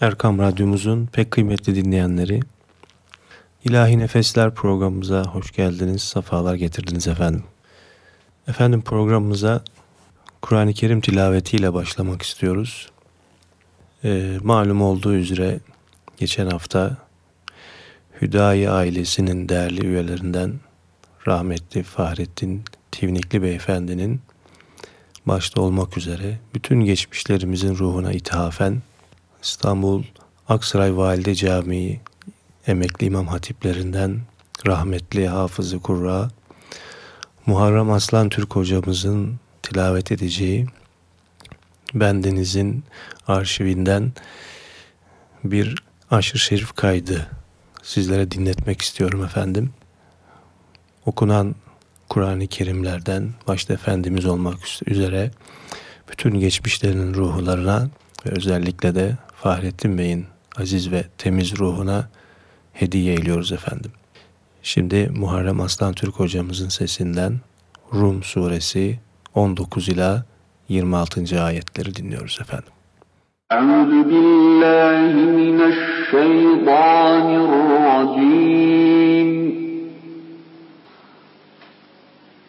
Erkam Radyomuzun pek kıymetli dinleyenleri, İlahi Nefesler programımıza hoş geldiniz, sefalar getirdiniz efendim. Efendim programımıza Kur'an-ı Kerim tilavetiyle başlamak istiyoruz. Ee, malum olduğu üzere geçen hafta Hüdayi ailesinin değerli üyelerinden rahmetli Fahrettin Tivnikli Beyefendinin başta olmak üzere bütün geçmişlerimizin ruhuna ithafen İstanbul Aksaray Valide Camii emekli imam hatiplerinden rahmetli Hafızı Kurra Muharrem Aslan Türk hocamızın tilavet edeceği Bendeniz'in arşivinden bir aşırı şerif kaydı sizlere dinletmek istiyorum efendim. Okunan Kur'an-ı Kerimlerden başta Efendimiz olmak üzere bütün geçmişlerinin ruhlarına ve özellikle de Fahrettin Bey'in aziz ve temiz ruhuna hediye ediyoruz efendim. Şimdi Muharrem Aslan Türk hocamızın sesinden Rum suresi 19 ila 26. ayetleri dinliyoruz efendim. Euzu billahi mineşşeytanirracim.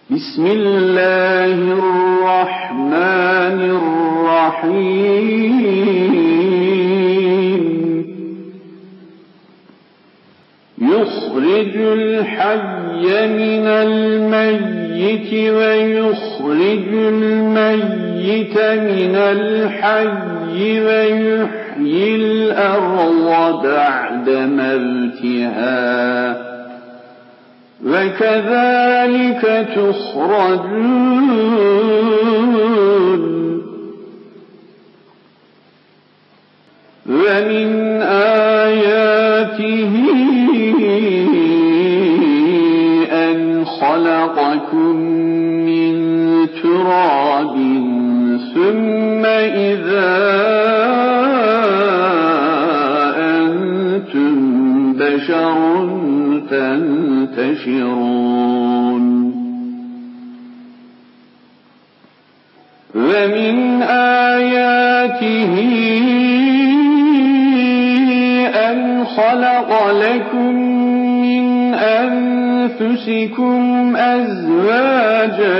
Bismillahirrahmanirrahim. يخرج الحي من الميت ويخرج الميت من الحي ويحيي الأرض بعد موتها. وكذلك تخرجون. ومن تراب ثم إذا أنتم بشر تنتشرون ومن آياته أن خلق لكم من أنفسكم أزواجا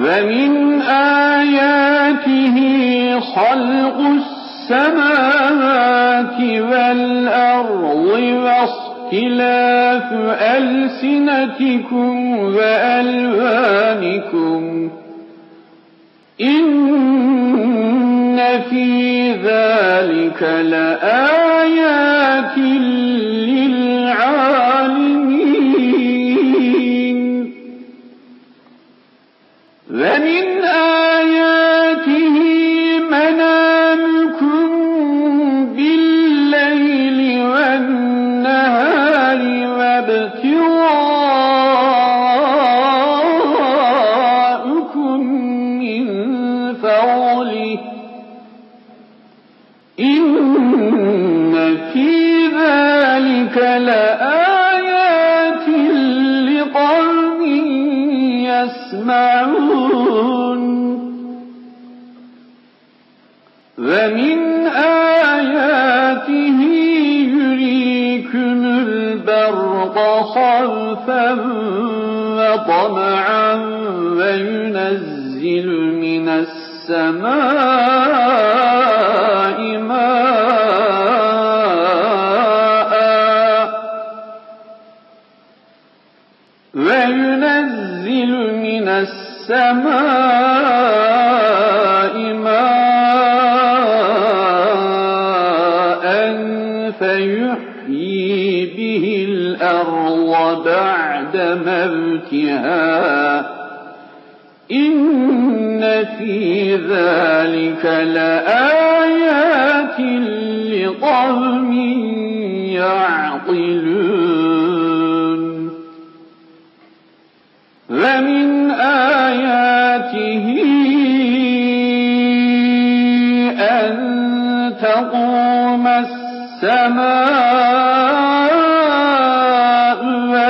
ومن آياته خلق السماوات والأرض واختلاف ألسنتكم وألوانكم إن في ذلك لآيات للعالمين وطمعا وينزل من السماء موتها إن في ذلك لآيات لقوم يعقلون. ومن آياته أن تقوم السماء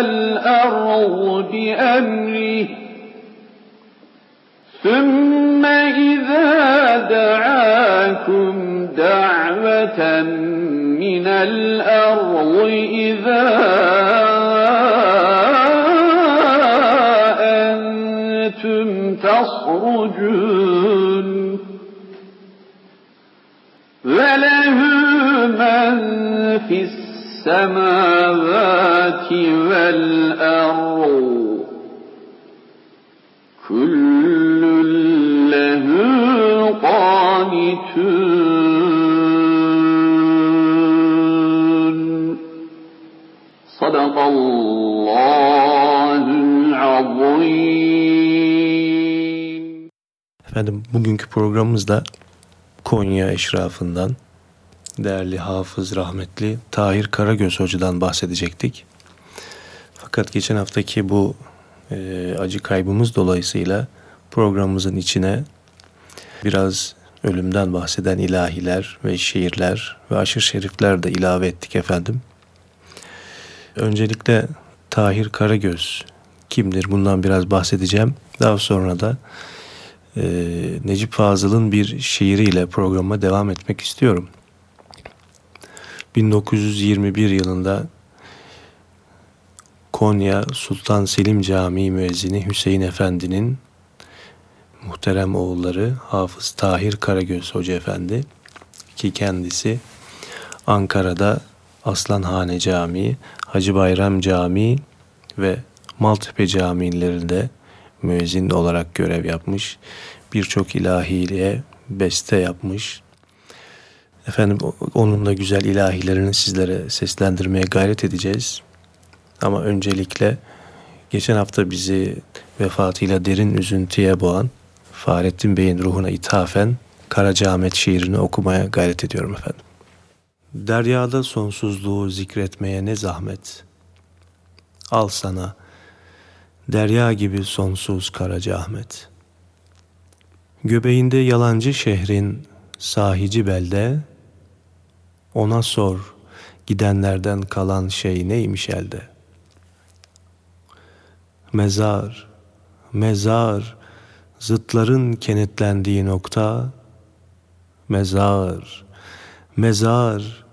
والأرض بأمره؟ ثم إذا دعاكم دعوة من الأرض إذا أنتم تخرجون. وله من في السماوات والأرض كل له قانتون صدق الله العظيم Efendim bugünkü programımızda Konya eşrafından değerli hafız rahmetli Tahir Karagöz Hoca'dan bahsedecektik. Fakat geçen haftaki bu e, acı kaybımız dolayısıyla programımızın içine biraz ölümden bahseden ilahiler ve şiirler ve aşırı şerifler de ilave ettik efendim. Öncelikle Tahir Karagöz kimdir bundan biraz bahsedeceğim. Daha sonra da e, Necip Fazıl'ın bir şiiriyle programa devam etmek istiyorum. 1921 yılında Konya Sultan Selim Camii müezzini Hüseyin Efendi'nin muhterem oğulları Hafız Tahir Karagöz Hoca Efendi ki kendisi Ankara'da Aslanhane Camii, Hacı Bayram Camii ve Maltepe camilerinde müezzin olarak görev yapmış. Birçok ilahiliğe beste yapmış. Efendim onun da güzel ilahilerini sizlere seslendirmeye gayret edeceğiz. Ama öncelikle geçen hafta bizi vefatıyla derin üzüntüye boğan Fahrettin Bey'in ruhuna ithafen Karacaahmet şiirini okumaya gayret ediyorum efendim. Deryada sonsuzluğu zikretmeye ne zahmet. Al sana derya gibi sonsuz Karacaahmet. Göbeğinde yalancı şehrin sahici belde, ona sor gidenlerden kalan şey neymiş elde. Mezar, mezar, zıtların kenetlendiği nokta, mezar, mezar,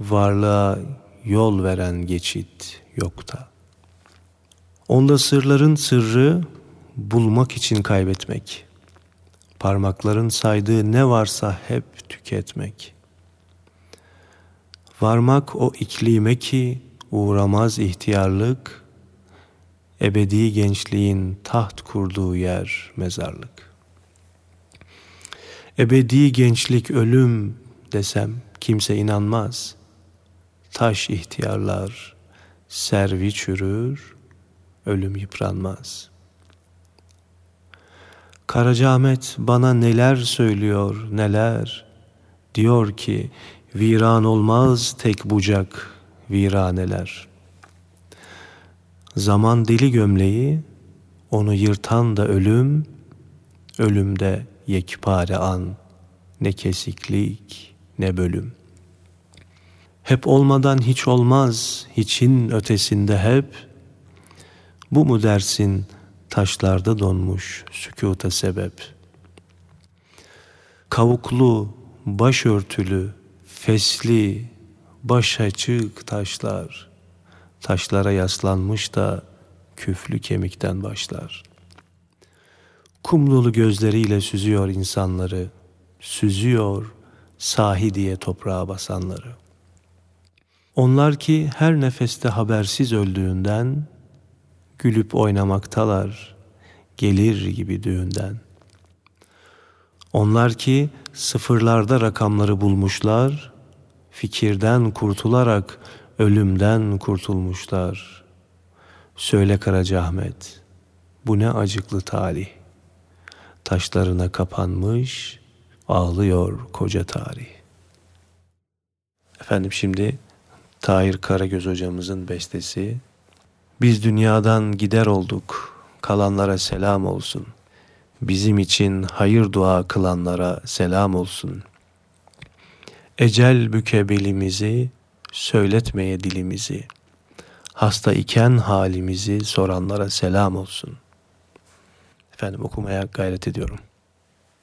varlığa yol veren geçit yokta. Onda sırların sırrı bulmak için kaybetmek. Parmakların saydığı ne varsa hep tüketmek. Varmak o iklime ki uğramaz ihtiyarlık, ebedi gençliğin taht kurduğu yer mezarlık. Ebedi gençlik ölüm desem kimse inanmaz. Taş ihtiyarlar servi çürür, ölüm yıpranmaz. Karacaahmet bana neler söylüyor neler, diyor ki viran olmaz tek bucak viraneler. Zaman deli gömleği, onu yırtan da ölüm, ölümde yekpare an, ne kesiklik ne bölüm. Hep olmadan hiç olmaz, hiçin ötesinde hep, bu mu dersin taşlarda donmuş sükuta sebep? Kavuklu, başörtülü, fesli, baş açık taşlar, taşlara yaslanmış da küflü kemikten başlar. Kumlulu gözleriyle süzüyor insanları, süzüyor sahi diye toprağa basanları. Onlar ki her nefeste habersiz öldüğünden, gülüp oynamaktalar, gelir gibi düğünden. Onlar ki sıfırlarda rakamları bulmuşlar, fikirden kurtularak ölümden kurtulmuşlar. Söyle Karacaahmet, bu ne acıklı talih. Taşlarına kapanmış, ağlıyor koca tarih. Efendim şimdi Tahir Karagöz hocamızın bestesi. Biz dünyadan gider olduk, kalanlara selam olsun. Bizim için hayır dua kılanlara selam olsun. Ecel büke belimizi, söyletmeye dilimizi. Hasta iken halimizi soranlara selam olsun. Efendim okumaya gayret ediyorum.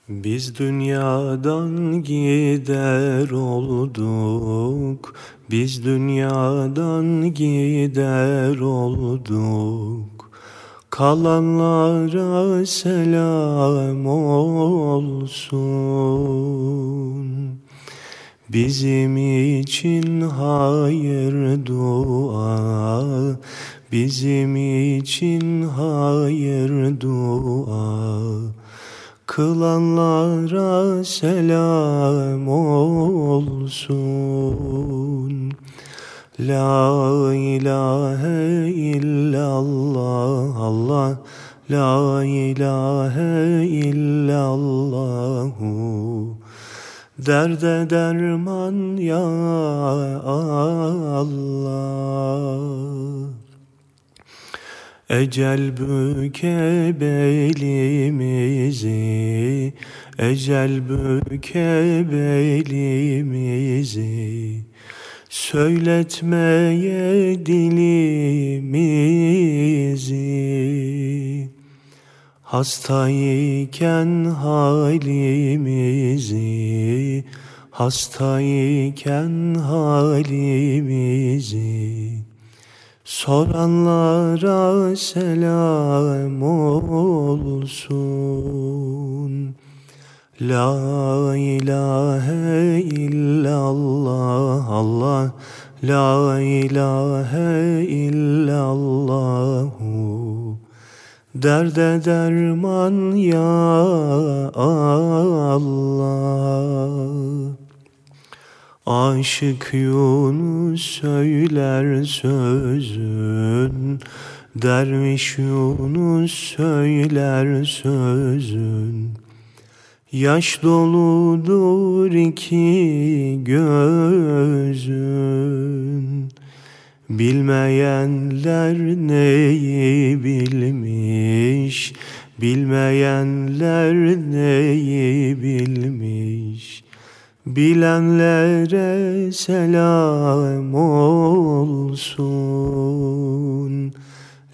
Biz dünyadan gider olduk, biz dünyadan gider olduk. Kalanlara selam olsun. Bizim için hayır dua, bizim için hayır dua. Kılanlara selam olsun. La ilahe illallah Allah La ilahe illallahu Derde derman ya Allah. Ecel büke belimizi Ecel büke belimizi Söyletmeye dilimizi Hastayken halimizi Hastayken halimizi. Soranlara selam olsun. La ilahe illallah Allah. La ilahe illallahu Derde derman ya Allah. Aşık Yunus söyler sözün Derviş Yunus söyler sözün. Yaş doludur iki gözün Bilmeyenler neyi bilmiş? Bilmeyenler neyi bilmiş? Bilenlere selam olsun.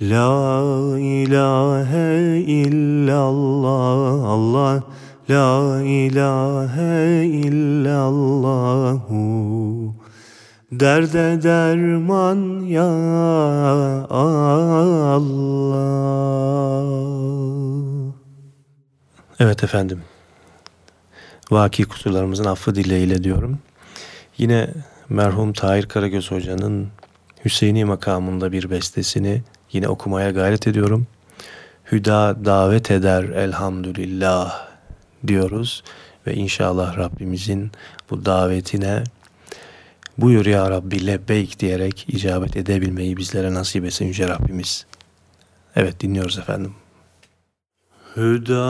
La ilahe illallah Allah. La ilahe illallahu Derde derman ya Allah Evet efendim vaki kusurlarımızın affı dileğiyle diyorum. Yine merhum Tahir Karagöz Hoca'nın Hüseyini makamında bir bestesini yine okumaya gayret ediyorum. Hüda davet eder elhamdülillah diyoruz ve inşallah Rabbimizin bu davetine buyur ya Rabbi lebbeyk diyerek icabet edebilmeyi bizlere nasip etsin Yüce Rabbimiz. Evet dinliyoruz efendim. Hüda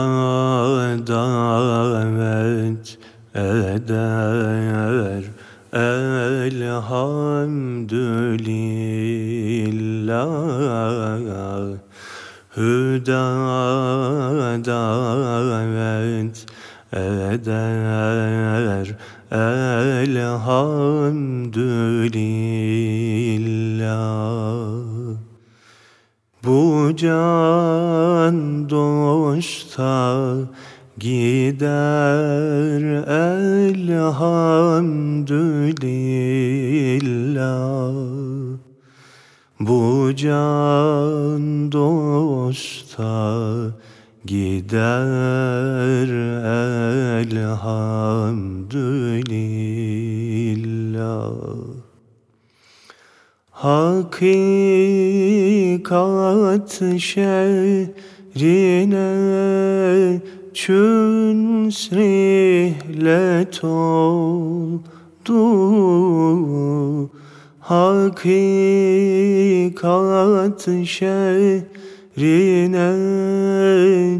davet eder elhamdülillah Hüda davet eder elhamdülillah. Bu can dosta gider. Elhamdülillah. Bu can dosta gider. Elhamdülillah Hakikat şehrine çün rihlet oldu. Hakikat şehrine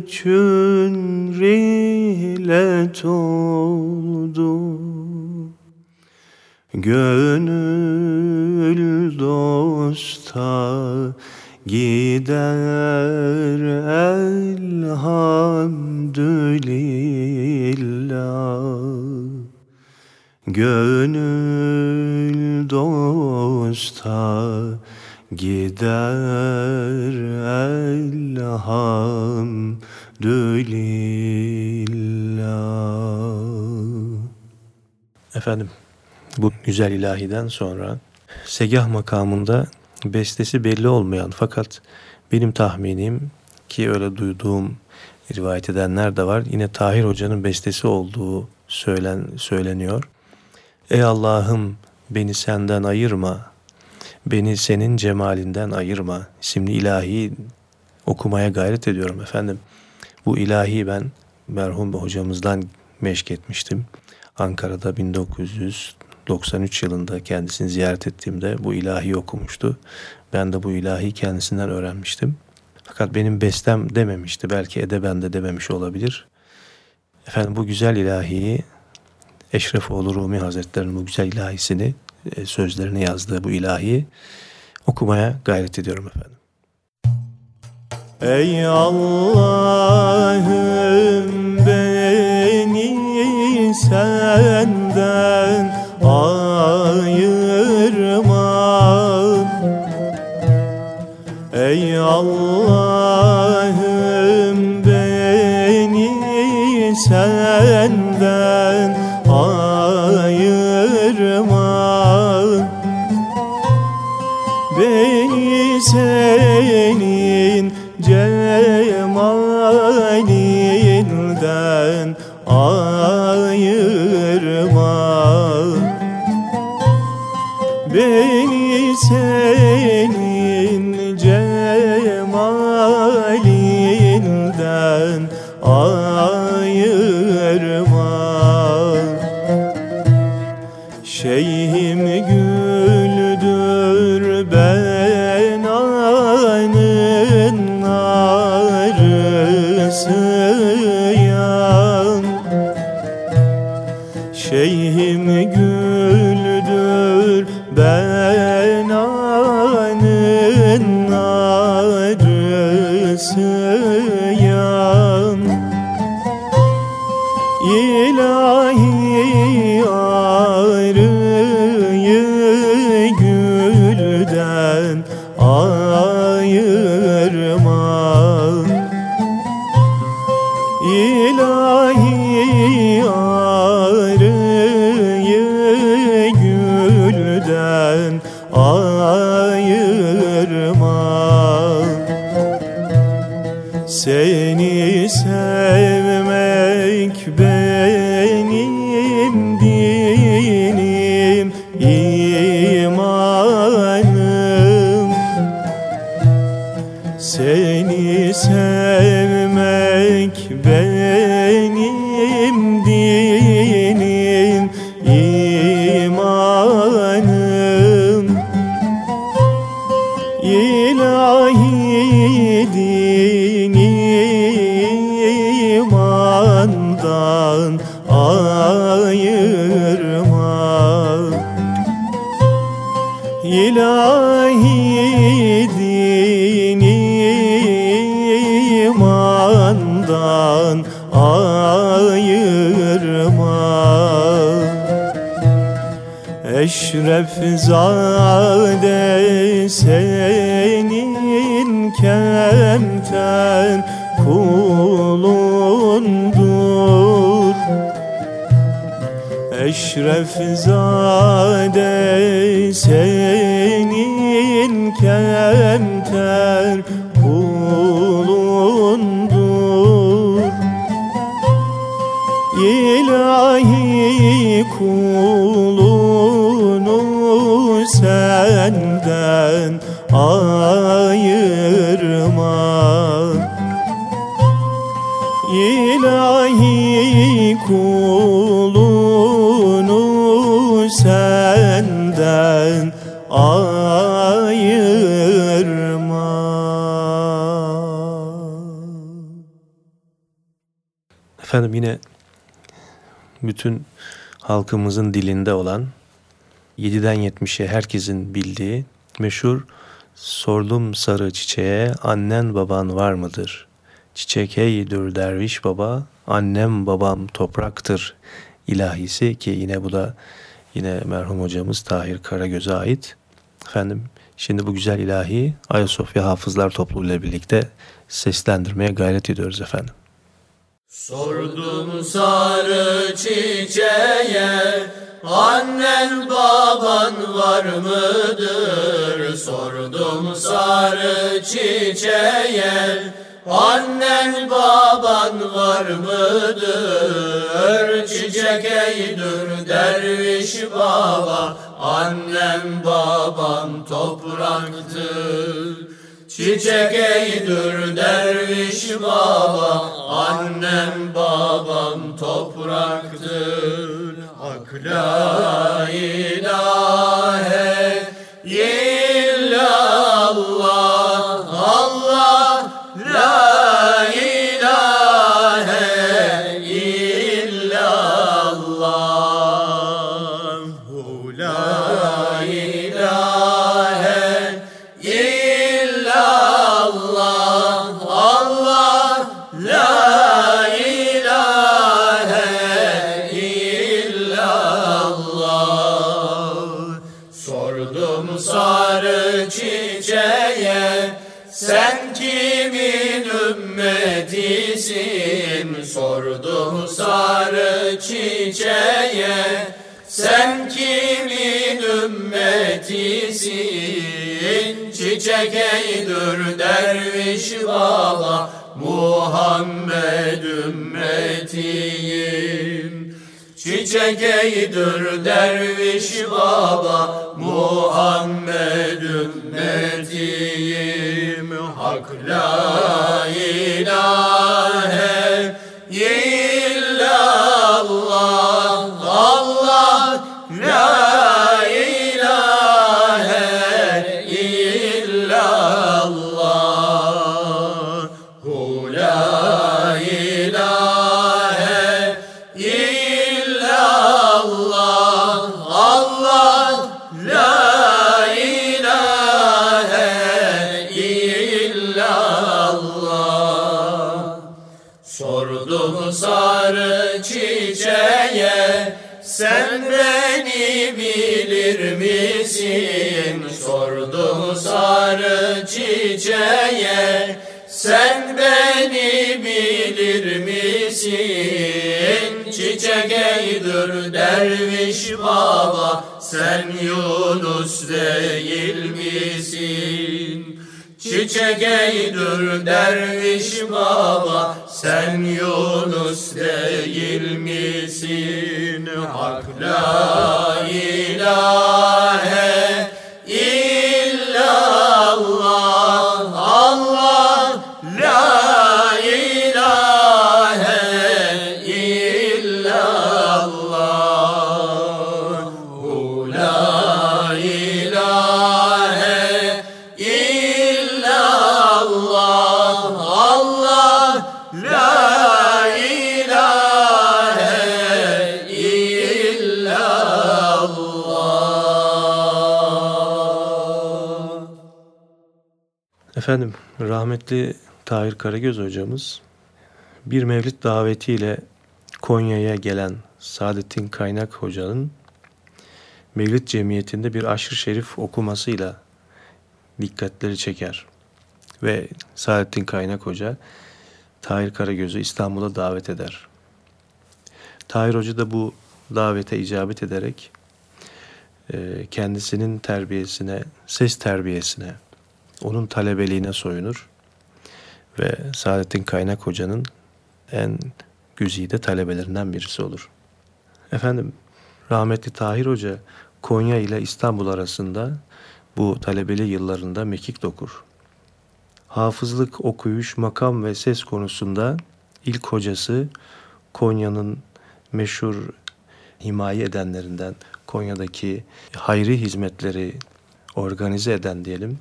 çün rihlet oldu. Gönül dosta gider elhamdülillah. Gönül dosta gider elhamdülillah Efendim bu güzel ilahiden sonra segah makamında bestesi belli olmayan fakat benim tahminim ki öyle duyduğum rivayet edenler de var. Yine Tahir Hoca'nın bestesi olduğu söylen, söyleniyor. Ey Allah'ım beni senden ayırma, beni senin cemalinden ayırma isimli ilahi okumaya gayret ediyorum efendim. Bu ilahi ben merhum hocamızdan meşk etmiştim. Ankara'da 1900 93 yılında kendisini ziyaret ettiğimde bu ilahi okumuştu. Ben de bu ilahi kendisinden öğrenmiştim. Fakat benim bestem dememişti. Belki edeben de dememiş olabilir. Efendim bu güzel ilahiyi Eşrefoğlu Rumi Hazretleri'nin bu güzel ilahisini, e, sözlerini yazdığı bu ilahiyi okumaya gayret ediyorum efendim. Ey Allah'ım senden ayırma Ey Allah'ım ben anın arısıyam Eşref senin kemter kulundur. Eşref senin Efendim yine bütün halkımızın dilinde olan 7'den 70'e herkesin bildiği meşhur Sordum sarı çiçeğe annen baban var mıdır? Çiçek eydir derviş baba, annem babam topraktır ilahisi ki yine bu da yine merhum hocamız Tahir Karagöz'e ait. Efendim şimdi bu güzel ilahi Ayasofya Hafızlar Topluluğu ile birlikte seslendirmeye gayret ediyoruz efendim. Sordum sarı çiçeğe Annen baban var mıdır? Sordum sarı çiçeğe Annen baban var mıdır? Çiçek eydür derviş baba Annem babam topraktır Çiçek eydür derviş baba Annem babam topraktır. Hak la ilahe çiçeğe sen kimin ümmetisin? Çiçek eydür derviş baba Muhammed ümmetiyim. Çiçek eydür derviş baba Muhammed ümmetiyim. Hak la misin? Sordum sarı çiçeğe sen beni bilir misin? Çiçek eydir derviş baba sen Yunus değil misin? Çiçek eydir derviş baba Sen Yunus değil misin? Hak la ilahe Efendim rahmetli Tahir Karagöz hocamız bir mevlid davetiyle Konya'ya gelen Saadettin Kaynak hocanın Mevlid Cemiyeti'nde bir aşırı şerif okumasıyla dikkatleri çeker. Ve Saadettin Kaynak Hoca Tahir Karagöz'ü İstanbul'a davet eder. Tahir Hoca da bu davete icabet ederek kendisinin terbiyesine, ses terbiyesine, onun talebeliğine soyunur ve Saadettin Kaynak Hoca'nın en güzide talebelerinden birisi olur. Efendim rahmetli Tahir Hoca Konya ile İstanbul arasında bu talebeli yıllarında mekik dokur. Hafızlık, okuyuş, makam ve ses konusunda ilk hocası Konya'nın meşhur himaye edenlerinden, Konya'daki hayri hizmetleri organize eden diyelim,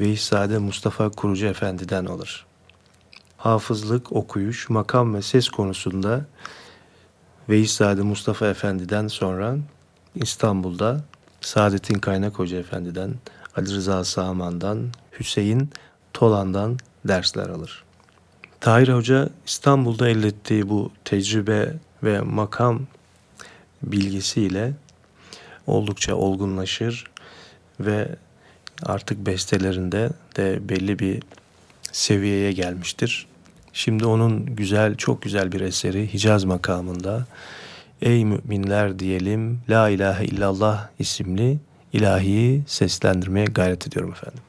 Veyzade Mustafa Kurucu Efendi'den olur. Hafızlık, okuyuş, makam ve ses konusunda Veyzade Mustafa Efendi'den sonra İstanbul'da Saadettin Kaynak Hoca Efendi'den, Ali Rıza Sağman'dan, Hüseyin Tolan'dan dersler alır. Tahir Hoca İstanbul'da elde ettiği bu tecrübe ve makam bilgisiyle oldukça olgunlaşır ve artık bestelerinde de belli bir seviyeye gelmiştir. Şimdi onun güzel, çok güzel bir eseri Hicaz makamında Ey müminler diyelim La ilahe illallah isimli ilahiyi seslendirmeye gayret ediyorum efendim.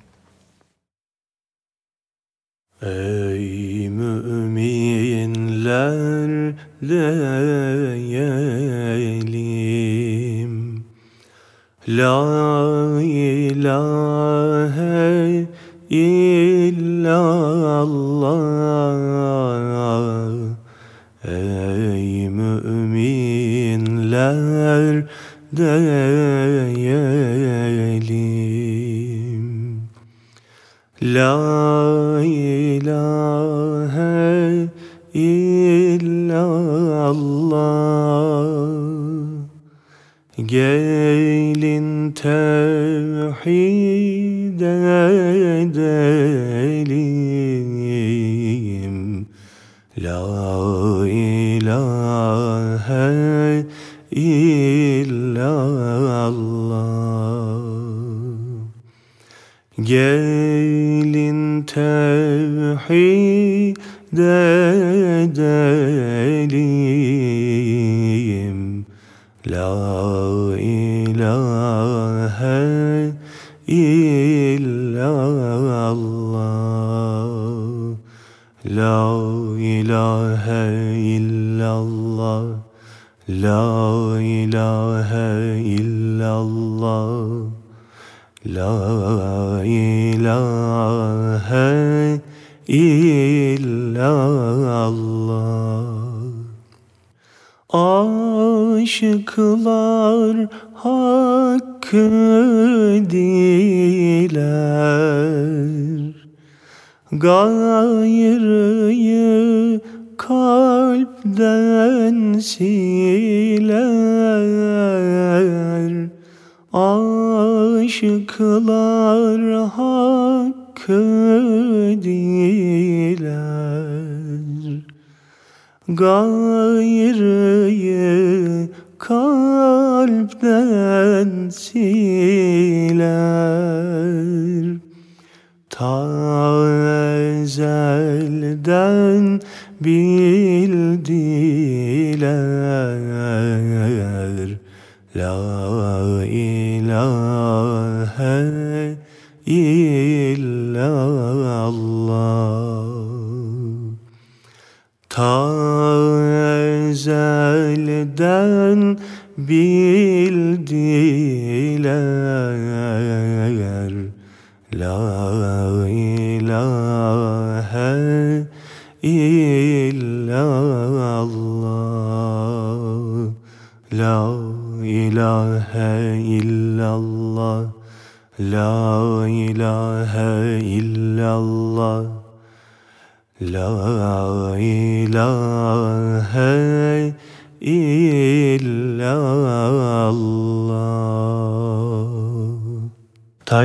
Ey müminler diyelim La ilahe illallah. Ey müminler diyelim La ilahe illallah Gelin tevhid edelim. La ilahe illallah. Gelin tevhid edelim La ilahe illallah. La ilahe illallah. La ilahe illallah. Aşıklar hakkı diler Gayrıyı kalpten siler. Aşıklar hakkı diler. Gayrıyı kalpten siler. Ta ezelden bildiler. La ilahe illallah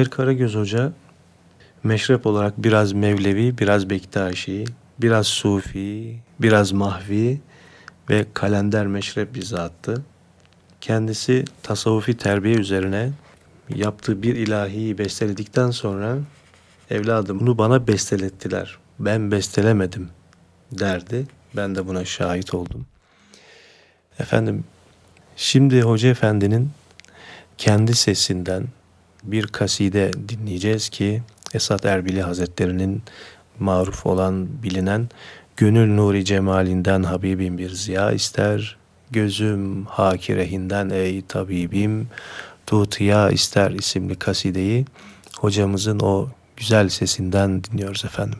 Tahir Karagöz Hoca meşrep olarak biraz Mevlevi, biraz Bektaşi, biraz Sufi, biraz Mahvi ve kalender meşrep bir zattı. Kendisi tasavvufi terbiye üzerine yaptığı bir ilahiyi besteledikten sonra evladım bunu bana bestelettiler. Ben bestelemedim derdi. Ben de buna şahit oldum. Efendim şimdi Hoca Efendi'nin kendi sesinden bir kaside dinleyeceğiz ki Esat Erbili Hazretleri'nin maruf olan bilinen Gönül nuri cemalinden Habibim bir ziya ister, gözüm hakirehinden ey tabibim, tutiya ister isimli kasideyi hocamızın o güzel sesinden dinliyoruz efendim.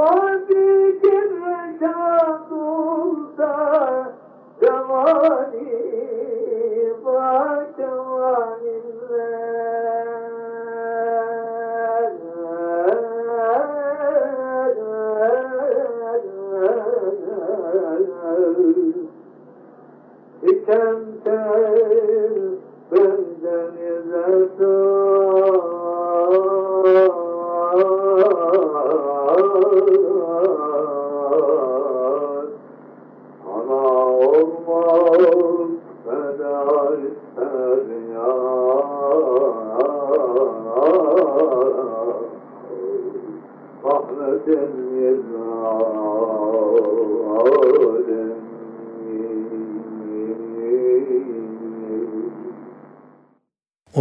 Vadi girreşat olsa Cemali ba cemalinle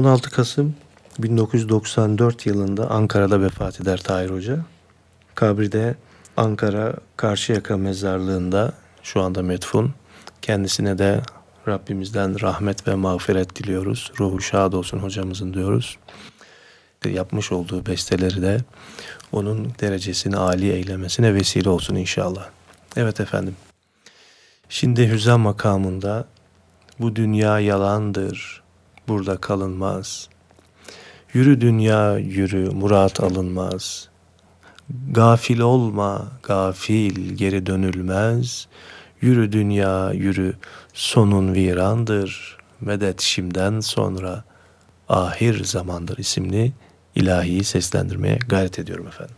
16 Kasım 1994 yılında Ankara'da vefat eder Tahir Hoca. Kabri de Ankara Karşıyaka Mezarlığı'nda şu anda metfun. Kendisine de Rabbimizden rahmet ve mağfiret diliyoruz. Ruhu şad olsun hocamızın diyoruz. Yapmış olduğu besteleri de onun derecesini âli eylemesine vesile olsun inşallah. Evet efendim. Şimdi hüzam makamında bu dünya yalandır, burada kalınmaz. Yürü dünya yürü, murat alınmaz. Gafil olma, gafil geri dönülmez. Yürü dünya yürü, sonun virandır. Medet şimden sonra ahir zamandır isimli ilahiyi seslendirmeye gayret ediyorum efendim.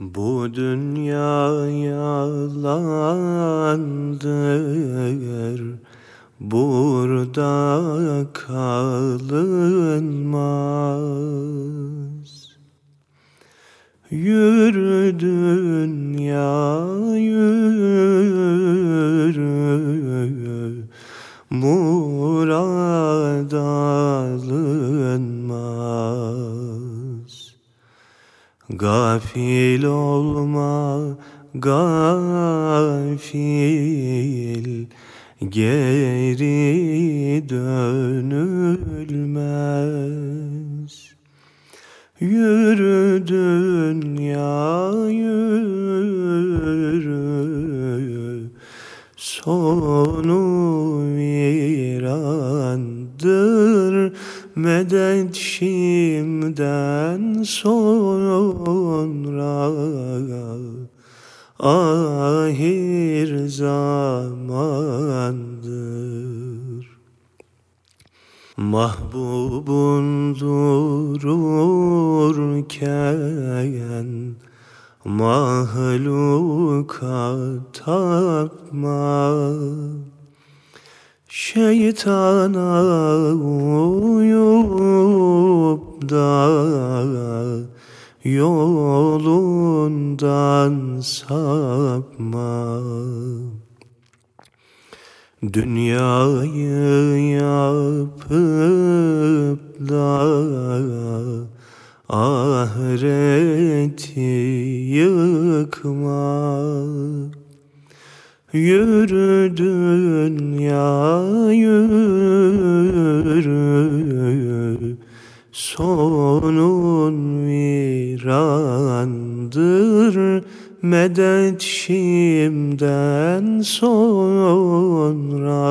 Bu dünya yalandır, burada kalınmaz. Yürü dünya yürü, murad alınmaz. Gafil olma, gafil, geri dönülmez. Yürü dünya yürü, sonu virandır. Medet şimden sonra ahir zamandır. Mahbubun dururken mahluka tapma. Şeytana uyup da yolundan sapma. Dünyayı yapıp da ahireti yıkma. Yürü dünya yürü Sonun virandır medet şimden sonra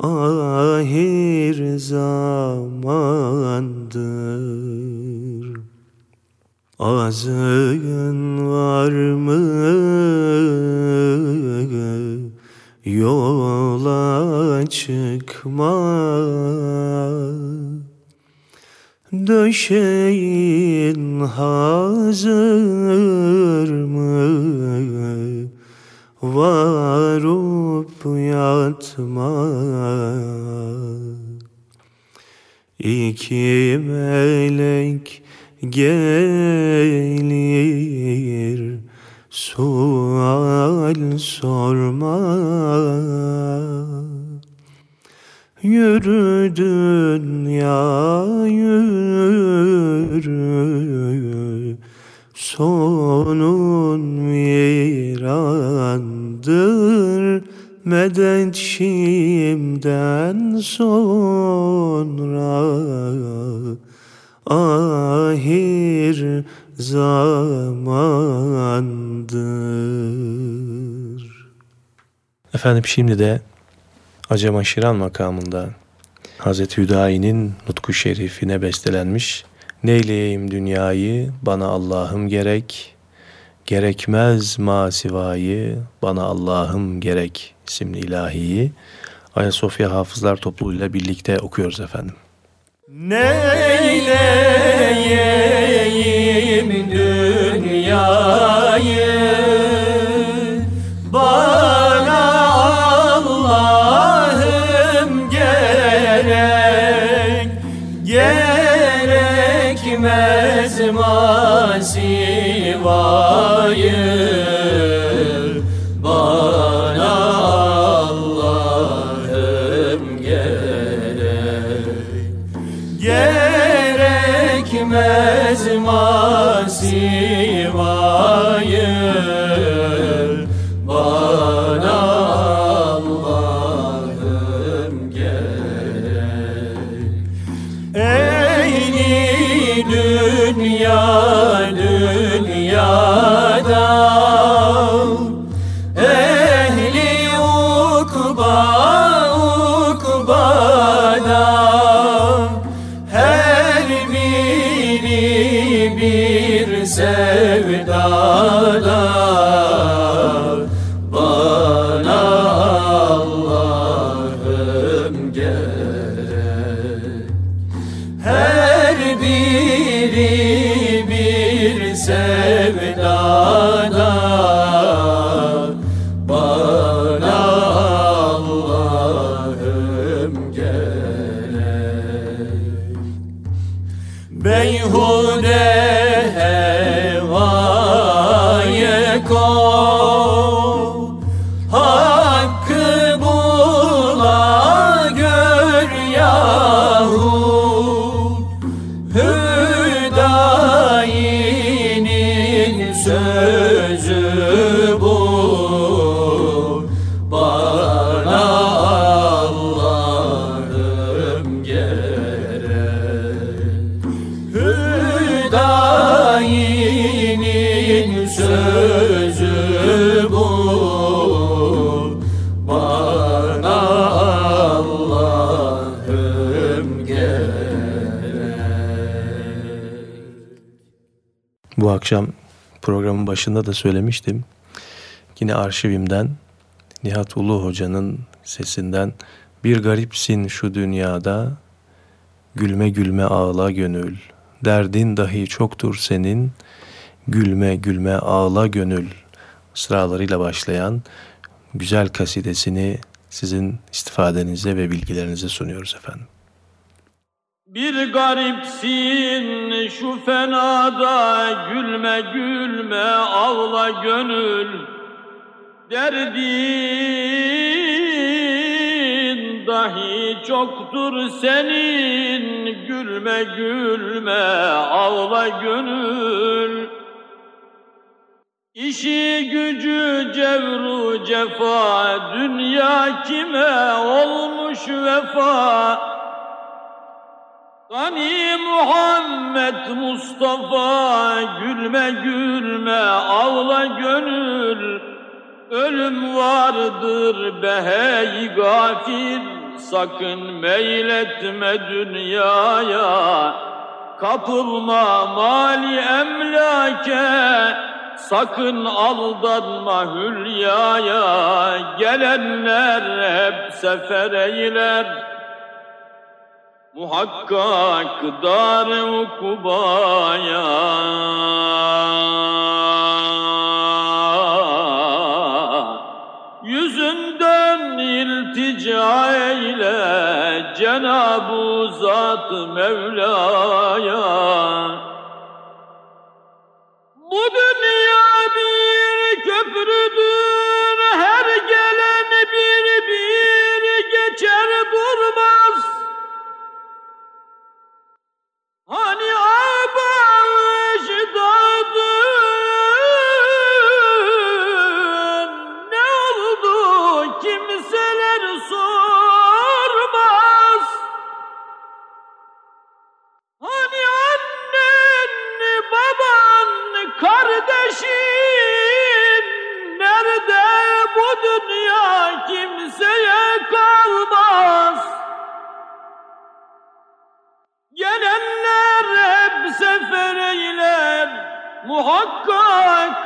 ahir zamandır. Azın var mı yola çıkma Döşeğin hazır mı? Varup yatma İki melek gelir sual sorma. Yürü dünya yürü. Sonun virandır. Medet şimden sonra. Ahir zamandır Efendim şimdi de Acem Aşiran makamında Hazreti Hüdayi'nin nutku şerifine bestelenmiş Neyleyeyim dünyayı bana Allah'ım gerek Gerekmez masivayı bana Allah'ım gerek isimli ilahiyi Ayasofya Hafızlar Topluluğuyla birlikte okuyoruz efendim. Neyleyeyim akşam programın başında da söylemiştim. Yine arşivimden Nihat Ulu Hoca'nın sesinden Bir garipsin şu dünyada Gülme gülme ağla gönül Derdin dahi çoktur senin Gülme gülme ağla gönül sıralarıyla başlayan güzel kasidesini sizin istifadenize ve bilgilerinize sunuyoruz efendim. Bir garipsin şu fenada gülme gülme ağla gönül Derdin dahi çoktur senin. Gülme gülme ağla gönül. İşi gücü cevru cefa dünya kime olmuş vefa Gani Muhammed Mustafa gülme gülme ağla gönül. Ölüm vardır be hey gafir sakın meyletme dünyaya. Kapılma mali emlake sakın aldanma hülyaya. Gelenler hep sefer eyler muhakkak dar-ı ukubaya yüzünden iltica eyle Cenab-ı Zat Mevla'ya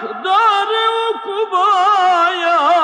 muhakkak dar-ı ukubaya.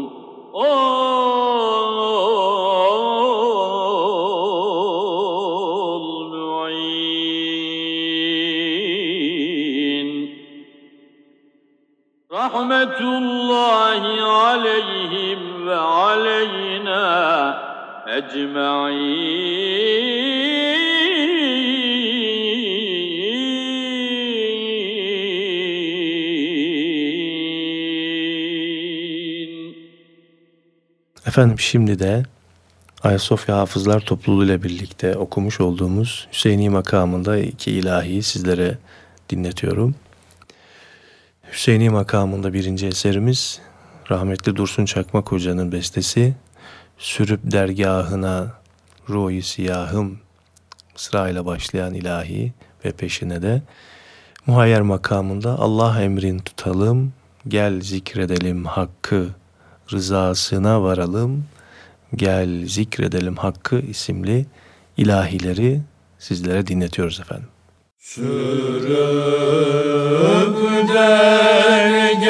Efendim şimdi de Ayasofya Hafızlar Topluluğu ile birlikte okumuş olduğumuz Hüseyini makamında iki ilahi sizlere dinletiyorum. Hüseyini makamında birinci eserimiz rahmetli Dursun Çakmak Hoca'nın bestesi sürüp dergahına ruhi siyahım sırayla başlayan ilahi ve peşine de muhayyer makamında Allah emrin tutalım, gel zikredelim hakkı, rızasına varalım, gel zikredelim hakkı isimli ilahileri sizlere dinletiyoruz efendim. Sürüp dergahına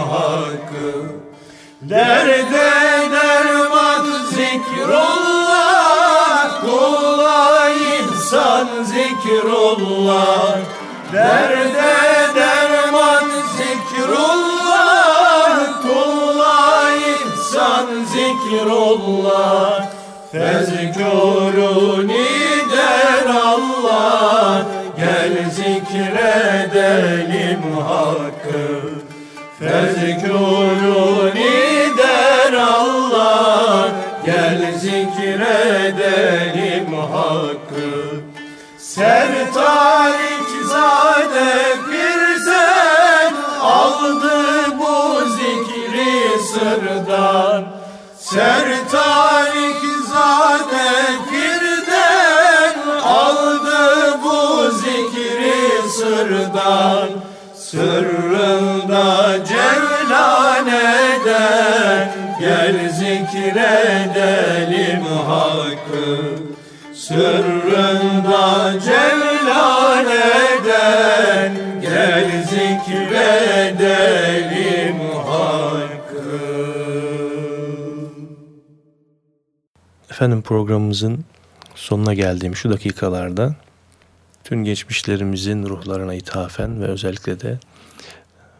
hakkı. Derde derman zikrullah Kolay insan zikrullah. Derde derman zikrullah Kolay insan zikrullah. Fezkuruni der Allah Gel zikredelim hakkı. Tezkûruni der Allah? Gel zikredelim hakkı. Ser tarih zade pirzen Aldı bu zikri sırdan. Ser tarih zade pirden Aldı bu zikri sırdan. Sırrında cevlan eder Gel zikredelim hakkı. Sırrında cevlan eder Gel zikredelim hakkı. Efendim programımızın sonuna geldiğim şu dakikalarda tüm geçmişlerimizin ruhlarına ithafen ve özellikle de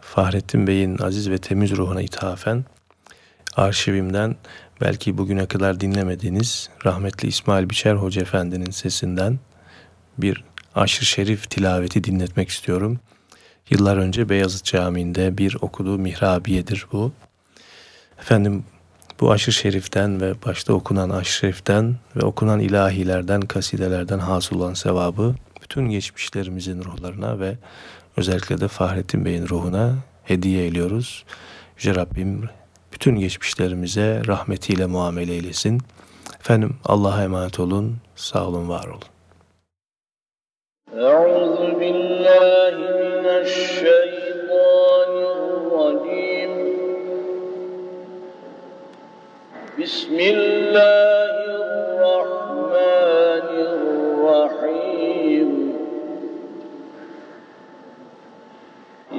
Fahrettin Bey'in aziz ve temiz ruhuna ithafen arşivimden belki bugüne kadar dinlemediğiniz rahmetli İsmail Biçer Hoca Efendi'nin sesinden bir aşırı şerif tilaveti dinletmek istiyorum. Yıllar önce Beyazıt Camii'nde bir okuduğu mihrabiyedir bu. Efendim bu aşırı şeriften ve başta okunan aşırı şeriften ve okunan ilahilerden, kasidelerden hasıl olan sevabı bütün geçmişlerimizin ruhlarına ve özellikle de Fahrettin Bey'in ruhuna hediye ediyoruz. Yüce Rabbim bütün geçmişlerimize rahmetiyle muamele eylesin. Efendim Allah'a emanet olun. Sağ olun, var olun. أعوذ بالله من الشيطان الرجيم بسم الله الرحمن الرحيم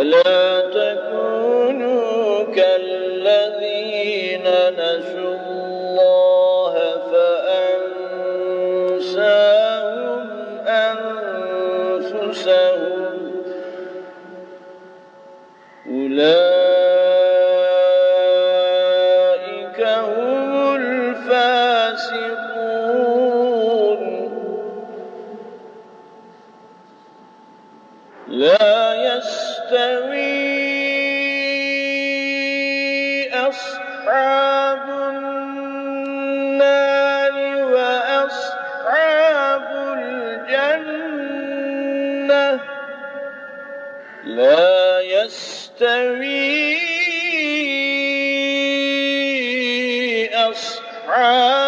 ولا تكونوا كالذين نسوا الله فأنساهم أنفسهم. أولئك هم الفاسقون. يستوي أصحاب النار وأصحاب الجنة. لا يستوي أصحاب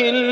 وتلك